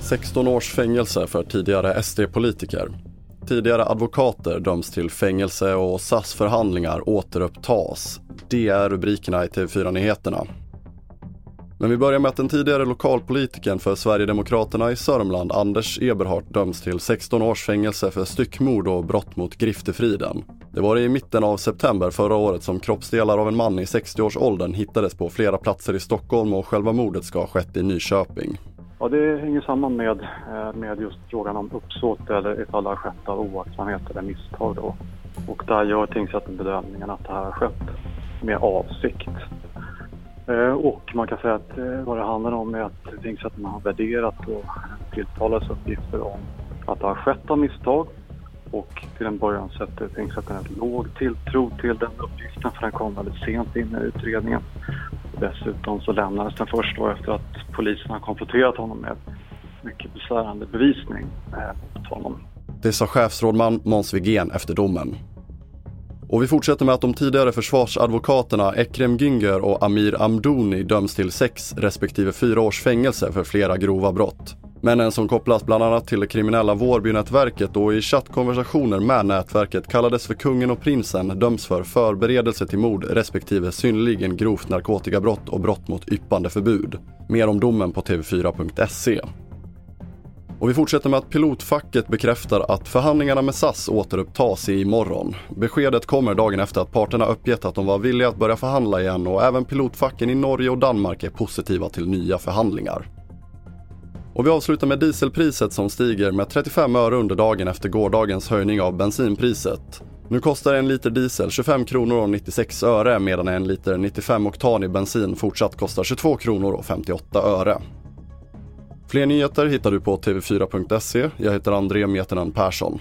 16 års fängelse för tidigare SD-politiker. Tidigare advokater döms till fängelse och SAS-förhandlingar återupptas. Det är rubrikerna i TV4-nyheterna. Men vi börjar med att den tidigare lokalpolitiken för Sverigedemokraterna i Sörmland, Anders Eberhardt, döms till 16 års fängelse för styckmord och brott mot griftefriden. Det var i mitten av september förra året som kroppsdelar av en man i 60-årsåldern hittades på flera platser i Stockholm och själva mordet ska ha skett i Nyköping. Ja, det hänger samman med, eh, med just frågan om uppsåt eller ifall det har skett av oaktsamhet eller misstag. Då. Och där gör tingsrätten bedömningen att det här har skett med avsikt. Eh, och man kan säga att eh, vad det handlar om är att tingsrätten har värderat och tilltalades uppgifter om att det har skett av misstag. Och till en början sätter tingsrätten en låg tilltro till den uppgiften för den kom väldigt sent in i utredningen. Dessutom så lämnades den först då efter att polisen har konfronterat honom med mycket besvärande bevisning eh, mot honom. Det sa chefsrådman Måns Wigén efter domen. Och vi fortsätter med att de tidigare försvarsadvokaterna Ekrem Güngör och Amir Amdouni döms till sex respektive fyra års fängelse för flera grova brott. Männen som kopplas bland annat till det kriminella Vårbynätverket och i chattkonversationer med nätverket kallades för kungen och prinsen döms för förberedelse till mord respektive synnerligen grovt narkotikabrott och brott mot yppande förbud. Mer om domen på tv4.se. Och vi fortsätter med att pilotfacket bekräftar att förhandlingarna med SAS återupptas imorgon. Beskedet kommer dagen efter att parterna uppgett att de var villiga att börja förhandla igen och även pilotfacken i Norge och Danmark är positiva till nya förhandlingar. Och vi avslutar med dieselpriset som stiger med 35 öre under dagen efter gårdagens höjning av bensinpriset. Nu kostar en liter diesel 25 kronor och 96 öre medan en liter 95 oktanig bensin fortsatt kostar 22 kronor och 58 öre. Fler nyheter hittar du på tv4.se. Jag heter André Mietinen Persson.